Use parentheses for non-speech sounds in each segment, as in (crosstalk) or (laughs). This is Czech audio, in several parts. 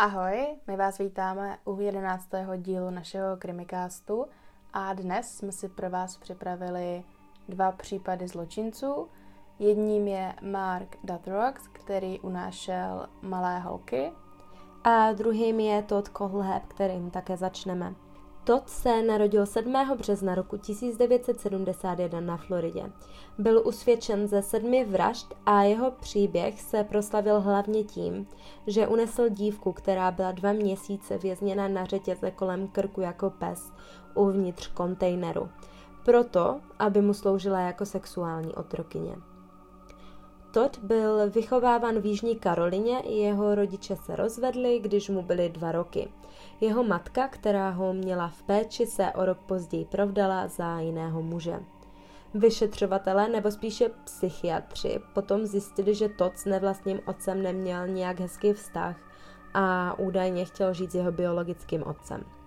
Ahoj, my vás vítáme u 11. dílu našeho krimikástu a dnes jsme si pro vás připravili dva případy zločinců. Jedním je Mark Dutrox, který unášel malé holky. A druhým je Todd Kohlheb, kterým také začneme. Todd se narodil 7. března roku 1971 na Floridě. Byl usvědčen ze sedmi vražd a jeho příběh se proslavil hlavně tím, že unesl dívku, která byla dva měsíce vězněna na řetěze kolem krku jako pes uvnitř kontejneru. Proto, aby mu sloužila jako sexuální otrokyně. Todd byl vychováván v Jižní Karolině, jeho rodiče se rozvedli, když mu byly dva roky. Jeho matka, která ho měla v péči, se o rok později provdala za jiného muže. Vyšetřovatelé nebo spíše psychiatři potom zjistili, že Todd s nevlastním otcem neměl nějak hezký vztah a údajně chtěl žít s jeho biologickým otcem.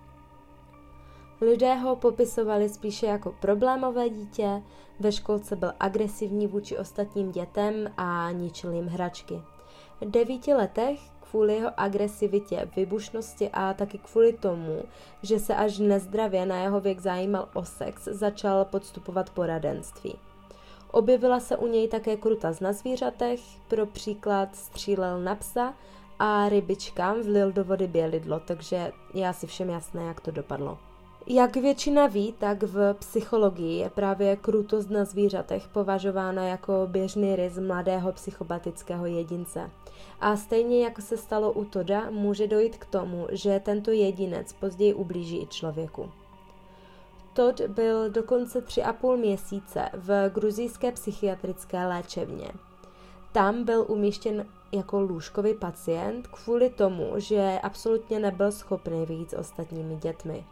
Lidé ho popisovali spíše jako problémové dítě, ve školce byl agresivní vůči ostatním dětem a ničil jim hračky. V devíti letech kvůli jeho agresivitě, vybušnosti a taky kvůli tomu, že se až nezdravě na jeho věk zajímal o sex, začal podstupovat poradenství. Objevila se u něj také kruta na zvířatech, pro příklad střílel na psa a rybičkám vlil do vody bělidlo, takže je asi všem jasné, jak to dopadlo. Jak většina ví, tak v psychologii je právě krutost na zvířatech považována jako běžný rys mladého psychopatického jedince. A stejně jako se stalo u Toda, může dojít k tomu, že tento jedinec později ublíží i člověku. Todd byl dokonce tři a půl měsíce v gruzijské psychiatrické léčebně. Tam byl umístěn jako lůžkový pacient kvůli tomu, že absolutně nebyl schopný vyjít s ostatními dětmi.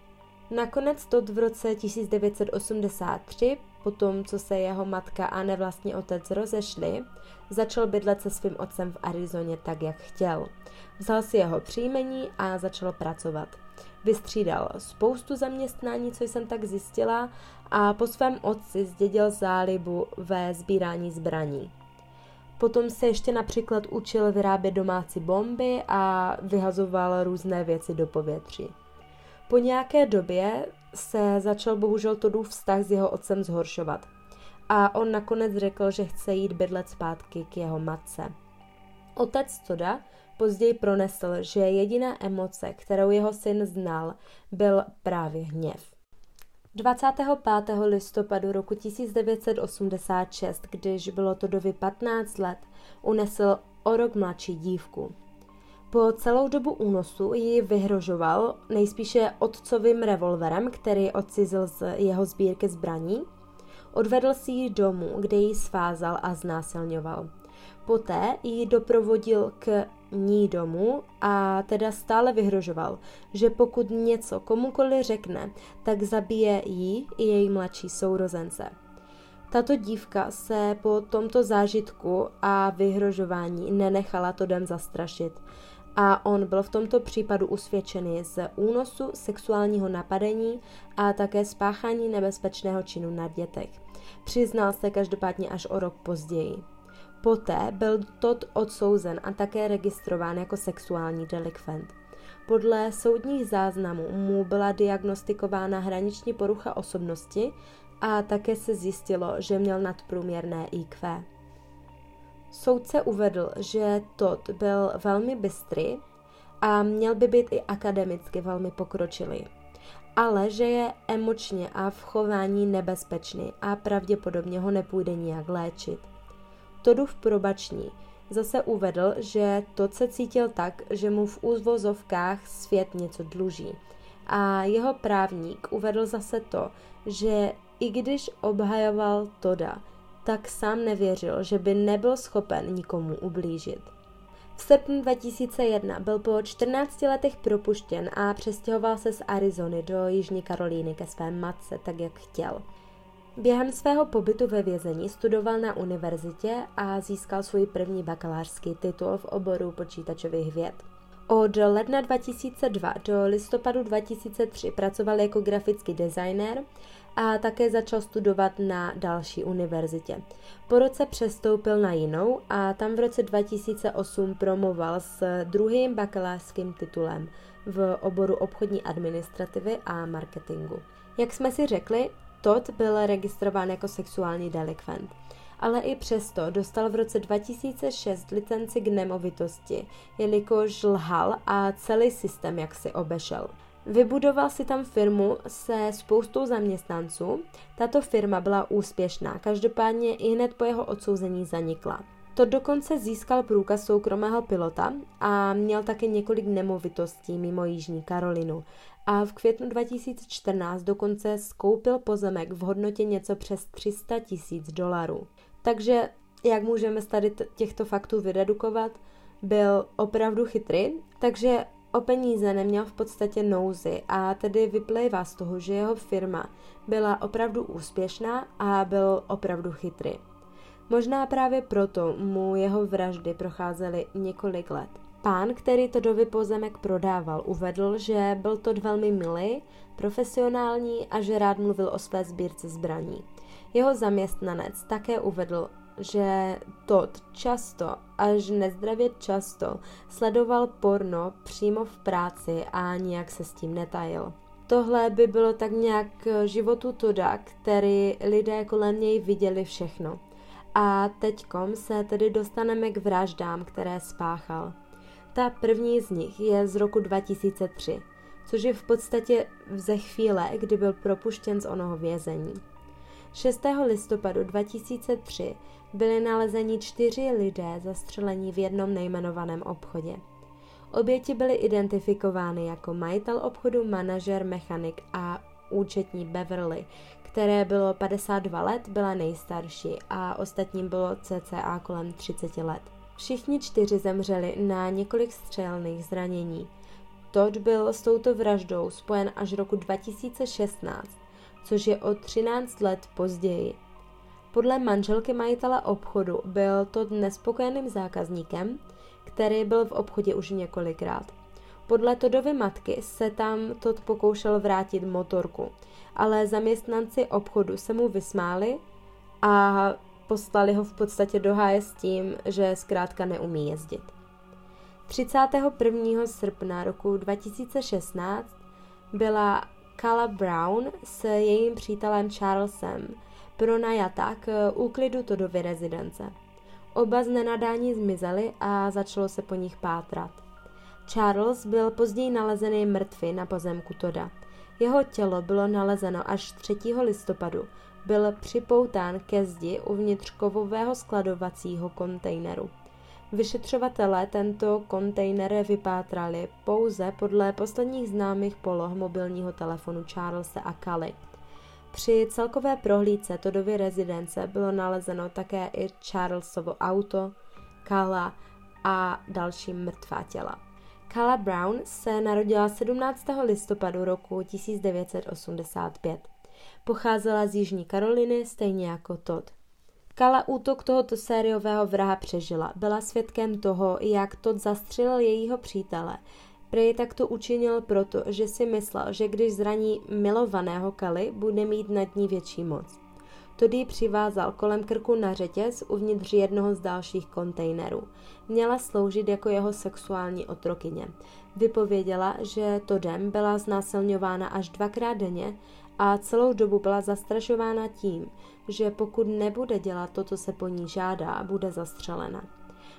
Nakonec Todd v roce 1983, potom co se jeho matka a nevlastní otec rozešli, začal bydlet se svým otcem v Arizoně tak, jak chtěl. Vzal si jeho příjmení a začal pracovat. Vystřídal spoustu zaměstnání, co jsem tak zjistila, a po svém otci zdědil zálibu ve sbírání zbraní. Potom se ještě například učil vyrábět domácí bomby a vyhazoval různé věci do povětří. Po nějaké době se začal bohužel Todův vztah s jeho otcem zhoršovat. A on nakonec řekl, že chce jít bydlet zpátky k jeho matce. Otec Toda později pronesl, že jediná emoce, kterou jeho syn znal, byl právě hněv. 25. listopadu roku 1986, když bylo Todovi 15 let, unesl o rok mladší dívku. Po celou dobu únosu ji vyhrožoval nejspíše otcovým revolverem, který odcizil z jeho sbírky zbraní. Odvedl si ji domů, kde ji svázal a znásilňoval. Poté ji doprovodil k ní domů a teda stále vyhrožoval, že pokud něco komukoli řekne, tak zabije ji i její mladší sourozence. Tato dívka se po tomto zážitku a vyhrožování nenechala Todem zastrašit a on byl v tomto případu usvědčený z únosu, sexuálního napadení a také spáchání nebezpečného činu na dětech. Přiznal se každopádně až o rok později. Poté byl Todd odsouzen a také registrován jako sexuální delikvent. Podle soudních záznamů mu byla diagnostikována hraniční porucha osobnosti a také se zjistilo, že měl nadprůměrné IQ. Soudce uvedl, že Todd byl velmi bystrý a měl by být i akademicky velmi pokročilý, ale že je emočně a v chování nebezpečný a pravděpodobně ho nepůjde nijak léčit. Toddův probační zase uvedl, že Todd se cítil tak, že mu v úzvozovkách svět něco dluží. A jeho právník uvedl zase to, že i když obhajoval Toda, tak sám nevěřil, že by nebyl schopen nikomu ublížit. V srpnu 2001 byl po 14 letech propuštěn a přestěhoval se z Arizony do Jižní Karolíny ke své matce, tak jak chtěl. Během svého pobytu ve vězení studoval na univerzitě a získal svůj první bakalářský titul v oboru počítačových věd. Od ledna 2002 do listopadu 2003 pracoval jako grafický designer a také začal studovat na další univerzitě. Po roce přestoupil na jinou a tam v roce 2008 promoval s druhým bakalářským titulem v oboru obchodní administrativy a marketingu. Jak jsme si řekli, Todd byl registrován jako sexuální delikvent. Ale i přesto dostal v roce 2006 licenci k nemovitosti, jelikož lhal a celý systém jak si obešel. Vybudoval si tam firmu se spoustou zaměstnanců. Tato firma byla úspěšná, každopádně i hned po jeho odsouzení zanikla. To dokonce získal průkaz soukromého pilota a měl také několik nemovitostí mimo Jižní Karolinu. A v květnu 2014 dokonce skoupil pozemek v hodnotě něco přes 300 tisíc dolarů. Takže, jak můžeme z tady těchto faktů vyredukovat, byl opravdu chytrý, takže o peníze neměl v podstatě nouzy a tedy vyplývá z toho, že jeho firma byla opravdu úspěšná a byl opravdu chytrý. Možná právě proto mu jeho vraždy procházely několik let. Pán, který Todovi pozemek prodával, uvedl, že byl to velmi milý, profesionální a že rád mluvil o své sbírce zbraní. Jeho zaměstnanec také uvedl, že Todd často, až nezdravě často, sledoval porno přímo v práci a nijak se s tím netajil. Tohle by bylo tak nějak životu Toda, který lidé kolem něj viděli všechno. A teďkom se tedy dostaneme k vraždám, které spáchal. Ta první z nich je z roku 2003, což je v podstatě ze chvíle, kdy byl propuštěn z onoho vězení. 6. listopadu 2003 byli nalezeni čtyři lidé zastřelení v jednom nejmenovaném obchodě. Oběti byly identifikovány jako majitel obchodu, manažer, mechanik a účetní Beverly, které bylo 52 let, byla nejstarší a ostatním bylo cca kolem 30 let. Všichni čtyři zemřeli na několik střelných zranění. Todd byl s touto vraždou spojen až roku 2016, což je o 13 let později. Podle manželky majitele obchodu byl Todd nespokojeným zákazníkem, který byl v obchodě už několikrát. Podle Todovy matky se tam Todd pokoušel vrátit motorku, ale zaměstnanci obchodu se mu vysmáli a poslali ho v podstatě do háje s tím, že zkrátka neumí jezdit. 31. srpna roku 2016 byla Kala Brown s jejím přítelem Charlesem pronajata k úklidu Todovy rezidence. Oba z nenadání zmizeli a začalo se po nich pátrat. Charles byl později nalezený mrtvý na pozemku Toda. Jeho tělo bylo nalezeno až 3. listopadu byl připoután ke zdi uvnitř kovového skladovacího kontejneru. Vyšetřovatelé tento kontejner vypátrali pouze podle posledních známých poloh mobilního telefonu Charlesa a Kali. Při celkové prohlídce Todovy rezidence bylo nalezeno také i Charlesovo auto, Kala a další mrtvá těla. Kala Brown se narodila 17. listopadu roku 1985. Pocházela z Jižní Karoliny, stejně jako Todd. Kala útok tohoto sériového vraha přežila. Byla svědkem toho, jak Todd zastřelil jejího přítele. Prej tak to učinil proto, že si myslel, že když zraní milovaného Kali, bude mít nad ní větší moc. Todd ji přivázal kolem krku na řetěz uvnitř jednoho z dalších kontejnerů. Měla sloužit jako jeho sexuální otrokyně. Vypověděla, že Todem byla znásilňována až dvakrát denně a celou dobu byla zastrašována tím, že pokud nebude dělat to, co se po ní žádá, bude zastřelena.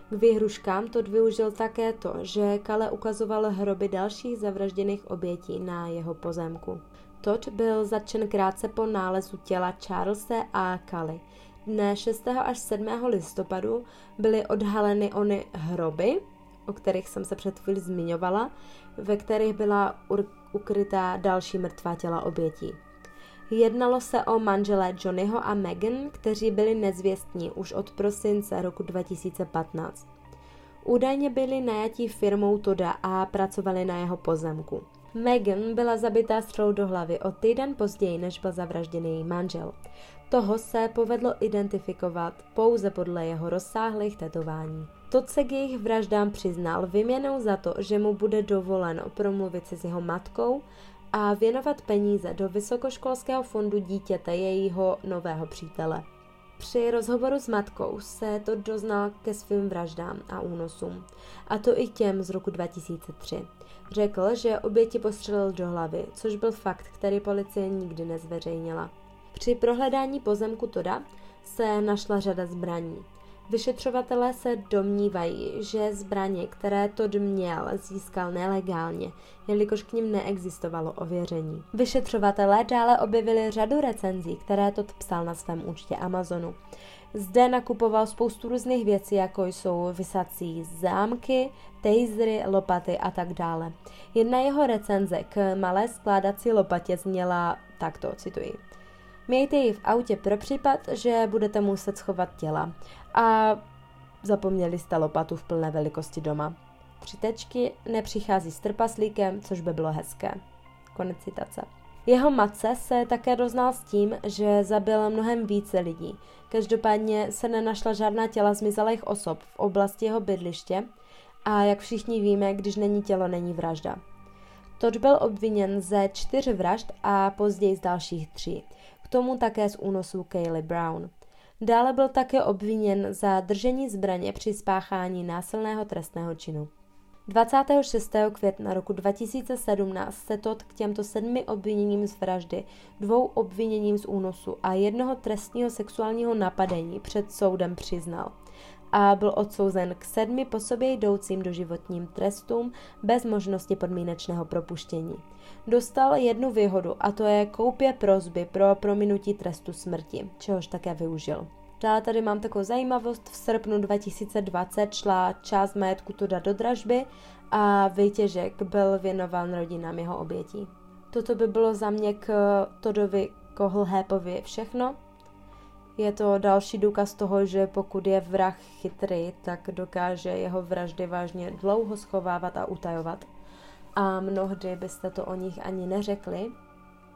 K vyhruškám to využil také to, že Kale ukazoval hroby dalších zavražděných obětí na jeho pozemku. Todd byl zatčen krátce po nálezu těla Charlese a Kali. Dne 6. až 7. listopadu byly odhaleny ony hroby, o kterých jsem se před chvíli zmiňovala, ve kterých byla ukrytá další mrtvá těla obětí. Jednalo se o manželé Johnnyho a Megan, kteří byli nezvěstní už od prosince roku 2015. Údajně byli najatí firmou Toda a pracovali na jeho pozemku. Megan byla zabitá střelou do hlavy o týden později, než byl zavražděný její manžel. Toho se povedlo identifikovat pouze podle jeho rozsáhlých tetování. Todd se k jejich vraždám přiznal vyměnou za to, že mu bude dovoleno promluvit se s jeho matkou a věnovat peníze do vysokoškolského fondu dítěte jejího nového přítele. Při rozhovoru s matkou se to doznal ke svým vraždám a únosům, a to i těm z roku 2003. Řekl, že oběti postřelil do hlavy, což byl fakt, který policie nikdy nezveřejnila. Při prohledání pozemku Toda se našla řada zbraní. Vyšetřovatelé se domnívají, že zbraně, které Todd měl, získal nelegálně, jelikož k ním neexistovalo ověření. Vyšetřovatelé dále objevili řadu recenzí, které Todd psal na svém účtě Amazonu. Zde nakupoval spoustu různých věcí, jako jsou vysací zámky, tasery, lopaty a tak dále. Jedna jeho recenze k malé skládací lopatě zněla takto, cituji. Mějte ji v autě pro případ, že budete muset schovat těla. A zapomněli jste lopatu v plné velikosti doma. Tři tečky nepřichází s trpaslíkem, což by bylo hezké. Konec citace. Jeho matce se také doznal s tím, že zabil mnohem více lidí. Každopádně se nenašla žádná těla zmizelých osob v oblasti jeho bydliště a jak všichni víme, když není tělo, není vražda. Todd byl obviněn ze čtyř vražd a později z dalších tří. Tomu také z únosu Kaylee Brown. Dále byl také obviněn za držení zbraně při spáchání násilného trestného činu. 26. května roku 2017 se Todd k těmto sedmi obviněním z vraždy, dvou obviněním z únosu a jednoho trestního sexuálního napadení před soudem přiznal a byl odsouzen k sedmi po sobě jdoucím doživotním trestům bez možnosti podmínečného propuštění. Dostal jednu výhodu a to je koupě prozby pro prominutí trestu smrti, čehož také využil. Dále tady mám takovou zajímavost. V srpnu 2020 šla část majetku Tuda do dražby a výtěžek byl věnován rodinám jeho obětí. Toto by bylo za mě k Todovi Kohlhépovi všechno. Je to další důkaz toho, že pokud je vrah chytrý, tak dokáže jeho vraždy vážně dlouho schovávat a utajovat. A mnohdy byste to o nich ani neřekli,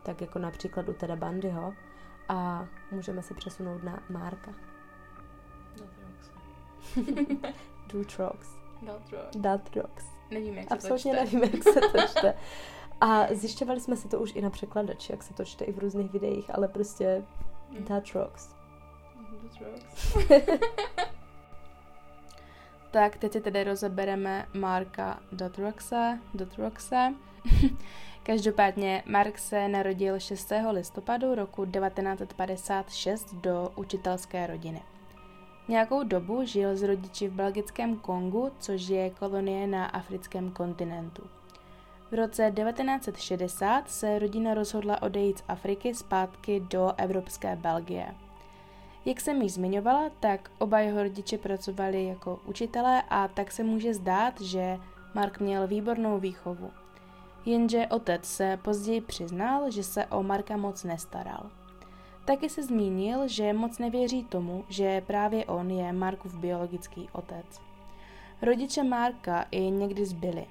tak jako například u Teda Bandyho, a můžeme se přesunout na Marka. Dutrox. Dutrox. Nevím, jak se Absolutně to čte. nevím, jak se to (laughs) čte. A zjišťovali jsme si to už i na překladači, jak se to čte i v různých videích, ale prostě Mm. Dutrox. Dutrox. (laughs) tak, teď si tedy rozebereme Marka Dutroxe. Dutroxe. (laughs) Každopádně Mark se narodil 6. listopadu roku 1956 do učitelské rodiny. Nějakou dobu žil s rodiči v belgickém Kongu, což je kolonie na africkém kontinentu. V roce 1960 se rodina rozhodla odejít z Afriky zpátky do evropské Belgie. Jak jsem již zmiňovala, tak oba jeho rodiče pracovali jako učitelé a tak se může zdát, že Mark měl výbornou výchovu. Jenže otec se později přiznal, že se o Marka moc nestaral. Taky se zmínil, že moc nevěří tomu, že právě on je Markův biologický otec. Rodiče Marka i někdy zbyli.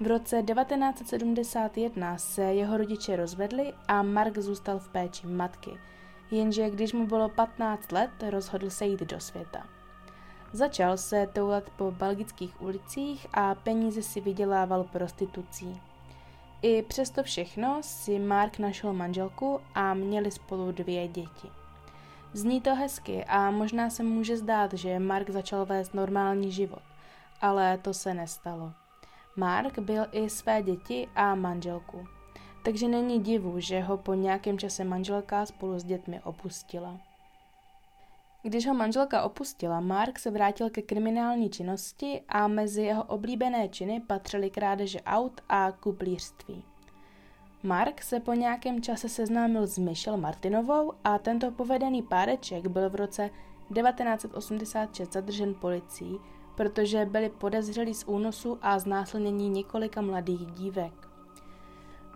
V roce 1971 se jeho rodiče rozvedli a Mark zůstal v péči matky, jenže když mu bylo 15 let, rozhodl se jít do světa. Začal se toulat po belgických ulicích a peníze si vydělával prostitucí. I přesto všechno si Mark našel manželku a měli spolu dvě děti. Zní to hezky a možná se může zdát, že Mark začal vést normální život, ale to se nestalo. Mark byl i své děti a manželku, takže není divu, že ho po nějakém čase manželka spolu s dětmi opustila. Když ho manželka opustila, Mark se vrátil ke kriminální činnosti a mezi jeho oblíbené činy patřily krádeže aut a kuplířství. Mark se po nějakém čase seznámil s Michelle Martinovou a tento povedený páreček byl v roce 1986 zadržen policií, protože byli podezřelí z únosu a znásilnění několika mladých dívek.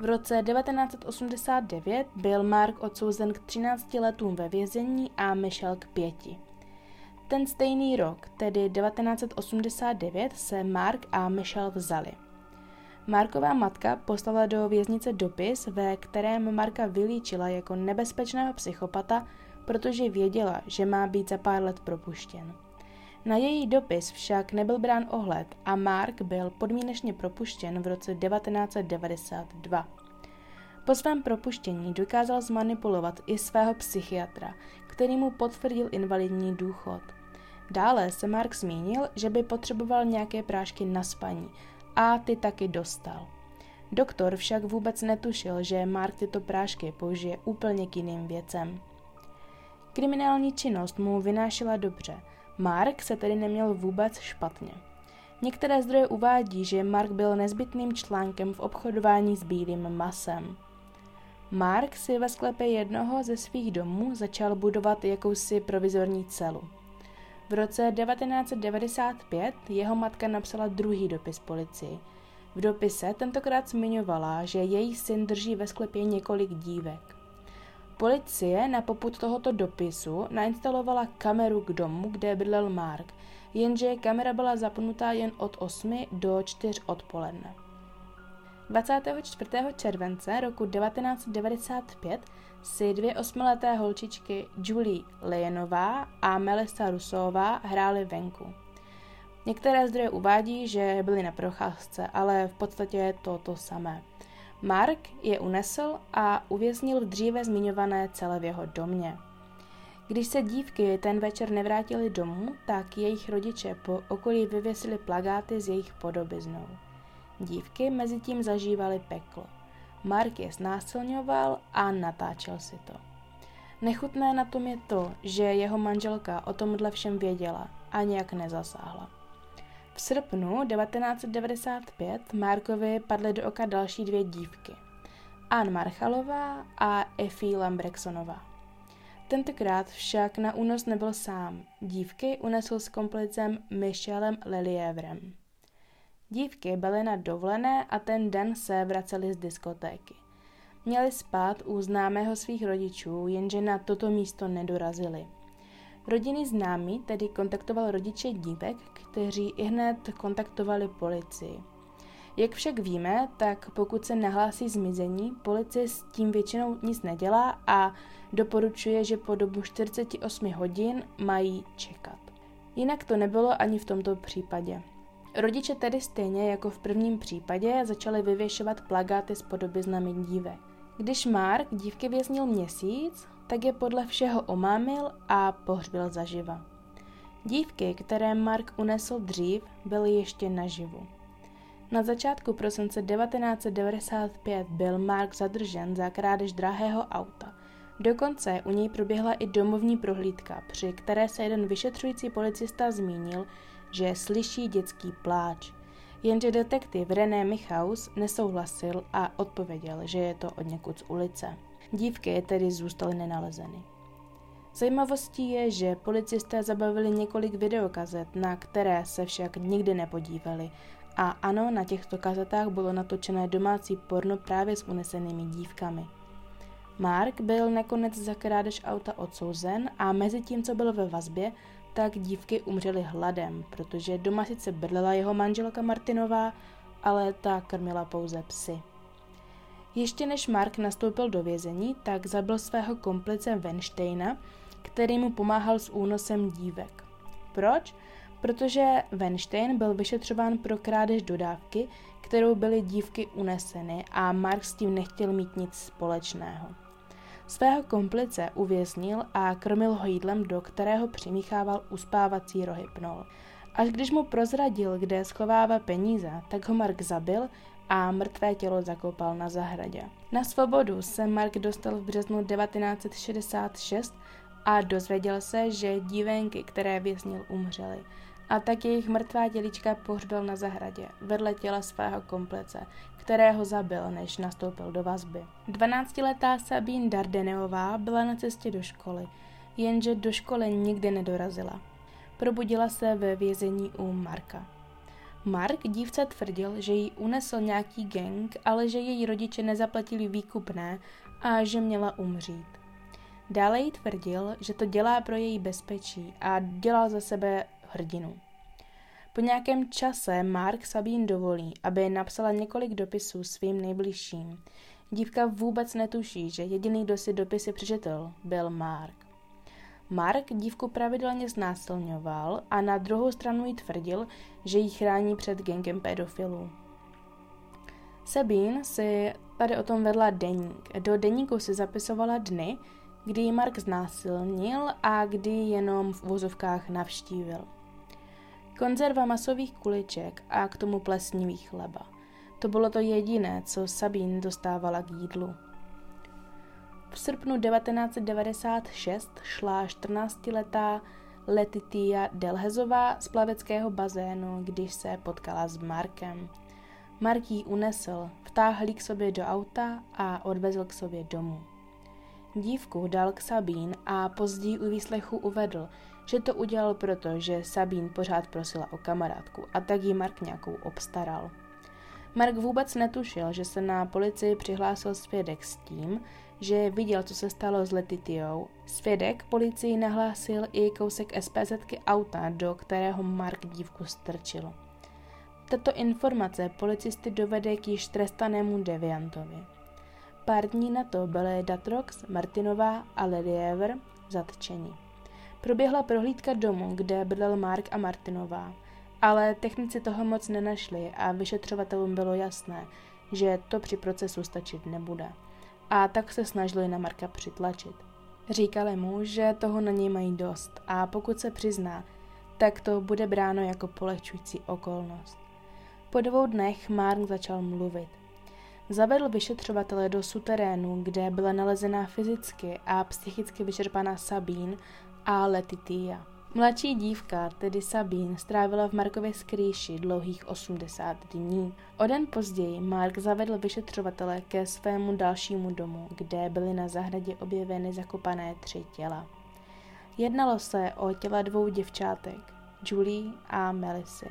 V roce 1989 byl Mark odsouzen k 13 letům ve vězení a Michelle k pěti. Ten stejný rok, tedy 1989, se Mark a Michelle vzali. Marková matka poslala do věznice dopis, ve kterém Marka vylíčila jako nebezpečného psychopata, protože věděla, že má být za pár let propuštěn. Na její dopis však nebyl brán ohled a Mark byl podmínečně propuštěn v roce 1992. Po svém propuštění dokázal zmanipulovat i svého psychiatra, který mu potvrdil invalidní důchod. Dále se Mark zmínil, že by potřeboval nějaké prášky na spaní a ty taky dostal. Doktor však vůbec netušil, že Mark tyto prášky použije úplně k jiným věcem. Kriminální činnost mu vynášela dobře. Mark se tedy neměl vůbec špatně. Některé zdroje uvádí, že Mark byl nezbytným článkem v obchodování s bílým masem. Mark si ve sklepě jednoho ze svých domů začal budovat jakousi provizorní celu. V roce 1995 jeho matka napsala druhý dopis policii. V dopise tentokrát zmiňovala, že její syn drží ve sklepě několik dívek. Policie na poput tohoto dopisu nainstalovala kameru k domu, kde bydlel Mark, jenže kamera byla zapnutá jen od 8 do 4 odpoledne. 24. července roku 1995 si dvě osmileté holčičky Julie Lejenová a Melissa Rusová hrály venku. Některé zdroje uvádí, že byly na procházce, ale v podstatě je to to samé. Mark je unesl a uvěznil v dříve zmiňované celé v jeho domě. Když se dívky ten večer nevrátily domů, tak jejich rodiče po okolí vyvěsili plagáty s jejich podobiznou. Dívky mezi tím zažívaly peklo. Mark je znásilňoval a natáčel si to. Nechutné na tom je to, že jeho manželka o tomhle všem věděla a nějak nezasáhla. V srpnu 1995 Markovi padly do oka další dvě dívky. Ann Marchalová a Effie Lambrexonová. Tentokrát však na únos nebyl sám. Dívky unesl s komplicem Michelem Lelievrem. Dívky byly na dovolené a ten den se vraceli z diskotéky. Měli spát u známého svých rodičů, jenže na toto místo nedorazili. Rodiny známý tedy kontaktoval rodiče dívek, kteří i hned kontaktovali policii. Jak však víme, tak pokud se nahlásí zmizení, policie s tím většinou nic nedělá a doporučuje, že po dobu 48 hodin mají čekat. Jinak to nebylo ani v tomto případě. Rodiče tedy stejně jako v prvním případě začali vyvěšovat plagáty s podobiznami dívek. Když Mark dívky věznil měsíc, tak je podle všeho omámil a pohřbil zaživa. Dívky, které Mark unesl dřív, byly ještě naživu. Na začátku prosince 1995 byl Mark zadržen za krádež drahého auta. Dokonce u něj proběhla i domovní prohlídka, při které se jeden vyšetřující policista zmínil, že slyší dětský pláč. Jenže detektiv René Michaus nesouhlasil a odpověděl, že je to od někud z ulice. Dívky tedy zůstaly nenalezeny. Zajímavostí je, že policisté zabavili několik videokazet, na které se však nikdy nepodívali. A ano, na těchto kazetách bylo natočené domácí porno právě s unesenými dívkami. Mark byl nakonec za krádež auta odsouzen a mezi tím, co byl ve vazbě, tak dívky umřely hladem, protože doma sice bydlela jeho manželka Martinová, ale ta krmila pouze psy. Ještě než Mark nastoupil do vězení, tak zabil svého komplice Wensteina, který mu pomáhal s únosem dívek. Proč? Protože Weinstein byl vyšetřován pro krádež dodávky, kterou byly dívky uneseny a Mark s tím nechtěl mít nic společného. Svého komplice uvěznil a krmil ho jídlem, do kterého přimíchával uspávací rohypnol. Až když mu prozradil, kde schovává peníze, tak ho Mark zabil a mrtvé tělo zakopal na zahradě. Na svobodu se Mark dostal v březnu 1966 a dozvěděl se, že dívenky, které věznil, umřely. A tak jejich mrtvá tělička pohřbil na zahradě, vedle těla svého komplice, kterého zabil, než nastoupil do vazby. 12-letá Sabine Dardeneová byla na cestě do školy, jenže do školy nikdy nedorazila. Probudila se ve vězení u Marka. Mark dívce tvrdil, že jí unesl nějaký gang, ale že její rodiče nezaplatili výkupné a že měla umřít. Dále jí tvrdil, že to dělá pro její bezpečí a dělal za sebe hrdinu. Po nějakém čase Mark Sabine dovolí, aby napsala několik dopisů svým nejbližším. Dívka vůbec netuší, že jediný, kdo si dopisy přečetl, byl Mark. Mark dívku pravidelně znásilňoval a na druhou stranu jí tvrdil, že ji chrání před gengem pedofilů. Sabine si tady o tom vedla deník. Do deníku si zapisovala dny, kdy ji Mark znásilnil a kdy jenom v vozovkách navštívil. Konzerva masových kuliček a k tomu plesnivý chleba. To bylo to jediné, co Sabine dostávala k jídlu. V srpnu 1996 šla 14-letá Letitia Delhezová z plaveckého bazénu, když se potkala s Markem. Mark ji unesl, vtáhl k sobě do auta a odvezl k sobě domů. Dívku dal k Sabín a později u výslechu uvedl, že to udělal proto, že Sabín pořád prosila o kamarádku a tak jí Mark nějakou obstaral. Mark vůbec netušil, že se na policii přihlásil svědek s tím, že viděl, co se stalo s Letitiou. Svědek policii nahlásil i kousek SPZky auta, do kterého Mark dívku strčil. Tato informace policisty dovede k již trestanému deviantovi. Pár dní na to byly Datrox, Martinová a Lediever zatčeni. Proběhla prohlídka domu, kde bydlel Mark a Martinová, ale technici toho moc nenašli a vyšetřovatelům bylo jasné, že to při procesu stačit nebude. A tak se snažili na Marka přitlačit. Říkali mu, že toho na něj mají dost a pokud se přizná, tak to bude bráno jako polehčující okolnost. Po dvou dnech Mark začal mluvit. Zavedl vyšetřovatele do suterénu, kde byla nalezená fyzicky a psychicky vyčerpaná Sabín a Letitia. Mladší dívka, tedy Sabín, strávila v Markově skrýši dlouhých 80 dní. O den později Mark zavedl vyšetřovatele ke svému dalšímu domu, kde byly na zahradě objeveny zakopané tři těla. Jednalo se o těla dvou děvčátek, Julie a Melissy.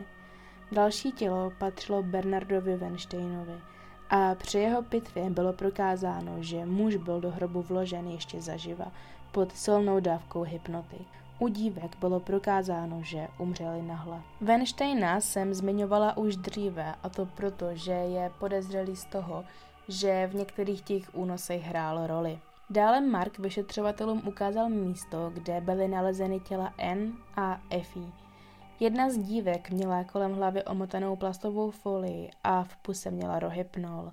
Další tělo patřilo Bernardovi Weinsteinovi a při jeho pitvě bylo prokázáno, že muž byl do hrobu vložen ještě zaživa pod silnou dávkou hypnoty. U dívek bylo prokázáno, že umřeli na hlad. Weinsteina jsem zmiňovala už dříve a to proto, že je podezřelý z toho, že v některých těch únosech hrál roli. Dále Mark vyšetřovatelům ukázal místo, kde byly nalezeny těla N a Effie. Jedna z dívek měla kolem hlavy omotanou plastovou folii a v puse měla rohypnol.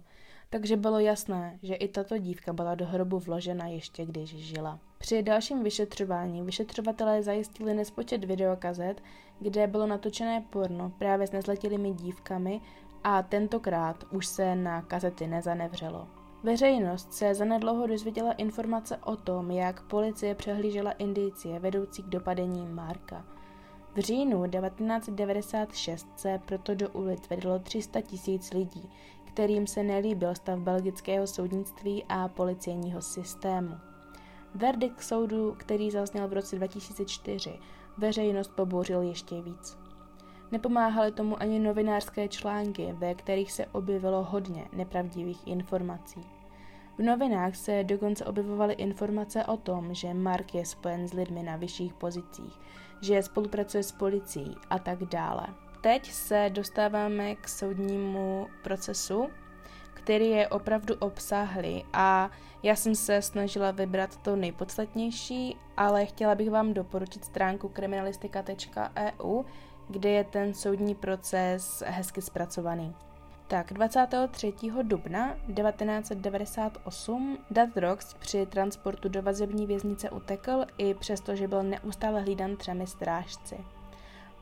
Takže bylo jasné, že i tato dívka byla do hrobu vložena ještě když žila. Při dalším vyšetřování vyšetřovatelé zajistili nespočet videokazet, kde bylo natočené porno právě s nezletilými dívkami a tentokrát už se na kazety nezanevřelo. Veřejnost se zanedlouho dozvěděla informace o tom, jak policie přehlížela indicie vedoucí k dopadení Marka. V říjnu 1996 se proto do ulic vedlo 300 tisíc lidí, kterým se nelíbil stav belgického soudnictví a policejního systému. Verdikt soudu, který zazněl v roce 2004, veřejnost pobouřil ještě víc. Nepomáhaly tomu ani novinářské články, ve kterých se objevilo hodně nepravdivých informací. V novinách se dokonce objevovaly informace o tom, že Mark je spojen s lidmi na vyšších pozicích, že spolupracuje s policií a tak dále. Teď se dostáváme k soudnímu procesu, který je opravdu obsáhlý a já jsem se snažila vybrat to nejpodstatnější, ale chtěla bych vám doporučit stránku kriminalistika.eu, kde je ten soudní proces hezky zpracovaný. Tak 23. dubna 1998 Rox při transportu do vazební věznice utekl i přesto, že byl neustále hlídan třemi strážci.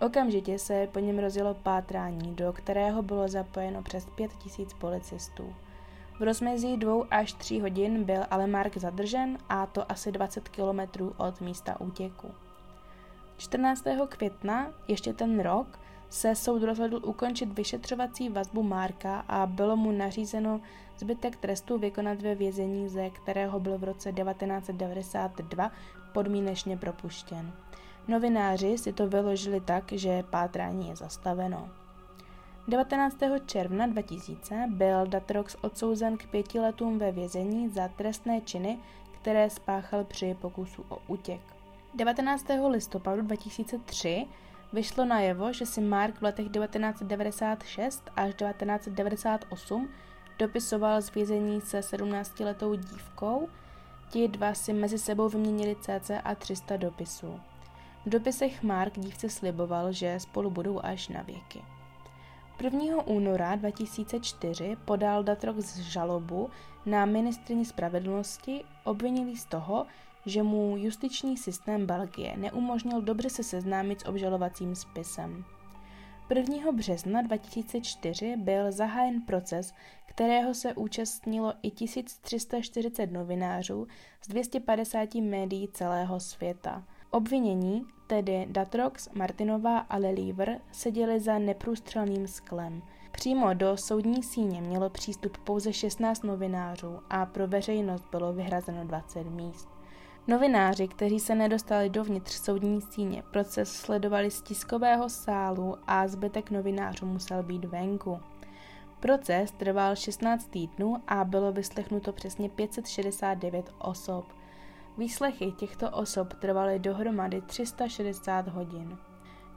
Okamžitě se po něm rozjelo pátrání, do kterého bylo zapojeno přes 5000 policistů. V rozmezí dvou až tří hodin byl ale Mark zadržen a to asi 20 kilometrů od místa útěku. 14. května, ještě ten rok, se soud rozhodl ukončit vyšetřovací vazbu Marka a bylo mu nařízeno zbytek trestu vykonat ve vězení, ze kterého byl v roce 1992 podmínečně propuštěn. Novináři si to vyložili tak, že pátrání je zastaveno. 19. června 2000 byl Datrox odsouzen k pěti letům ve vězení za trestné činy, které spáchal při pokusu o útěk. 19. listopadu 2003 vyšlo najevo, že si Mark v letech 1996 až 1998 dopisoval z vězení se 17-letou dívkou. Ti dva si mezi sebou vyměnili cca 300 dopisů. V dopisech Mark dívce sliboval, že spolu budou až na věky. 1. února 2004 podal Datrox žalobu na ministrině spravedlnosti obvinili z toho, že mu justiční systém Belgie neumožnil dobře se seznámit s obžalovacím spisem. 1. března 2004 byl zahájen proces, kterého se účastnilo i 1340 novinářů z 250 médií celého světa. Obvinění, tedy Datrox, Martinová a Leliever, seděli za neprůstřelným sklem. Přímo do soudní síně mělo přístup pouze 16 novinářů a pro veřejnost bylo vyhrazeno 20 míst. Novináři, kteří se nedostali dovnitř soudní síně, proces sledovali z tiskového sálu a zbytek novinářů musel být venku. Proces trval 16 týdnů a bylo vyslechnuto přesně 569 osob. Výslechy těchto osob trvaly dohromady 360 hodin.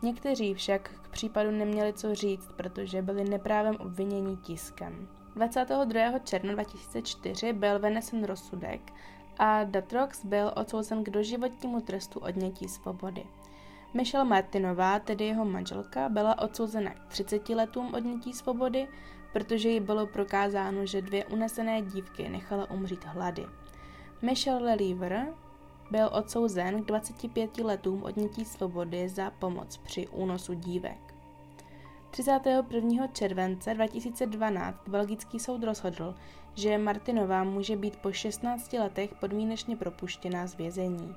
Někteří však k případu neměli co říct, protože byli neprávem obvinění tiskem. 22. června 2004 byl vynesen rozsudek a Datrox byl odsouzen k doživotnímu trestu odnětí svobody. Michelle Martinová, tedy jeho manželka, byla odsouzena k 30 letům odnětí svobody, protože jí bylo prokázáno, že dvě unesené dívky nechala umřít hlady. Michel Leliever byl odsouzen k 25 letům odnětí svobody za pomoc při únosu dívek. 31. července 2012 belgický soud rozhodl, že Martinová může být po 16 letech podmínečně propuštěná z vězení.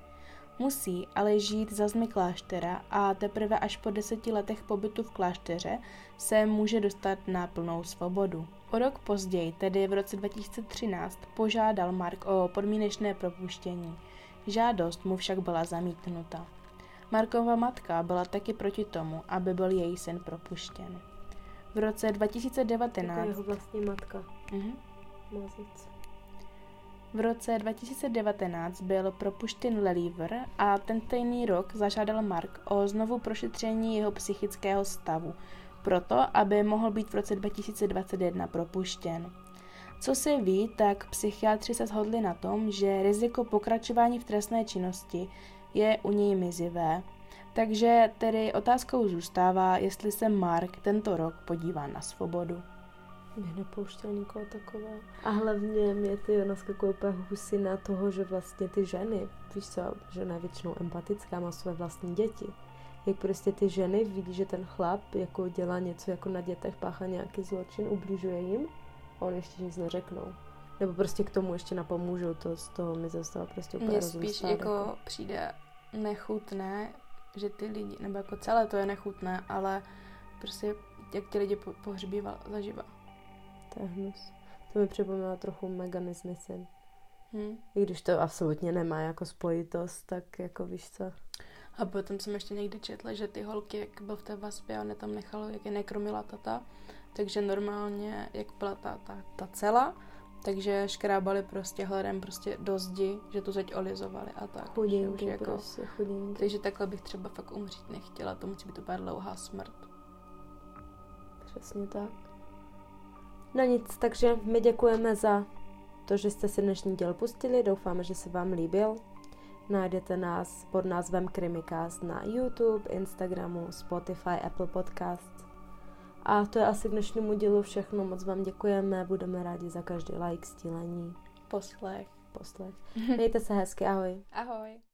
Musí ale žít za zmy kláštera a teprve až po deseti letech pobytu v klášteře se může dostat na plnou svobodu. O rok později, tedy v roce 2013, požádal Mark o podmínečné propuštění. Žádost mu však byla zamítnuta. Markova matka byla taky proti tomu, aby byl její syn propuštěn. V roce 2019... Jako jeho vlastní matka. Mhm. Mazec. V roce 2019 byl propuštěn Leliever a ten stejný rok zažádal Mark o znovu prošetření jeho psychického stavu, proto aby mohl být v roce 2021 propuštěn. Co se ví, tak psychiatři se shodli na tom, že riziko pokračování v trestné činnosti je u něj mizivé. Takže tedy otázkou zůstává, jestli se Mark tento rok podívá na svobodu. Mě nepouštěl nikoho takového. A hlavně mě ty naskakuje úplně husina toho, že vlastně ty ženy, víš co, žena je většinou empatická, má své vlastní děti. Jak prostě ty ženy vidí, že ten chlap jako dělá něco jako na dětech, páchá nějaký zločin, ubližuje jim, a on ještě nic neřeknou. Nebo prostě k tomu ještě napomůžou, to z toho mi zastává prostě úplně Mně spíš jako, jako přijde nechutné, že ty lidi, nebo jako celé to je nechutné, ale prostě jak ty lidi po, pohřbí zaživa. To je hnus. To mi připomíná trochu Megan Nesmith. Hmm. I když to absolutně nemá jako spojitost, tak jako víš co. A potom jsem ještě někdy četla, že ty holky, jak byl v té vazbě, on je tam nechalo, jak je nekromila tata, takže normálně, jak byla ta, ta, ta cela, takže škrábali prostě hledem prostě do zdi, že tu zeď olizovali a tak. Chudinky jako, prostě, chudinky. Takže takhle bych třeba fakt umřít nechtěla, to musí být úplně dlouhá smrt. Přesně tak. No nic, takže my děkujeme za to, že jste si dnešní díl pustili, doufáme, že se vám líbil. Najdete nás pod názvem Krimikast na YouTube, Instagramu, Spotify, Apple Podcasts. A to je asi k dnešnímu dílu všechno. Moc vám děkujeme, budeme rádi za každý like, sdílení. Poslech. Poslech. Mějte se hezky, ahoj. Ahoj.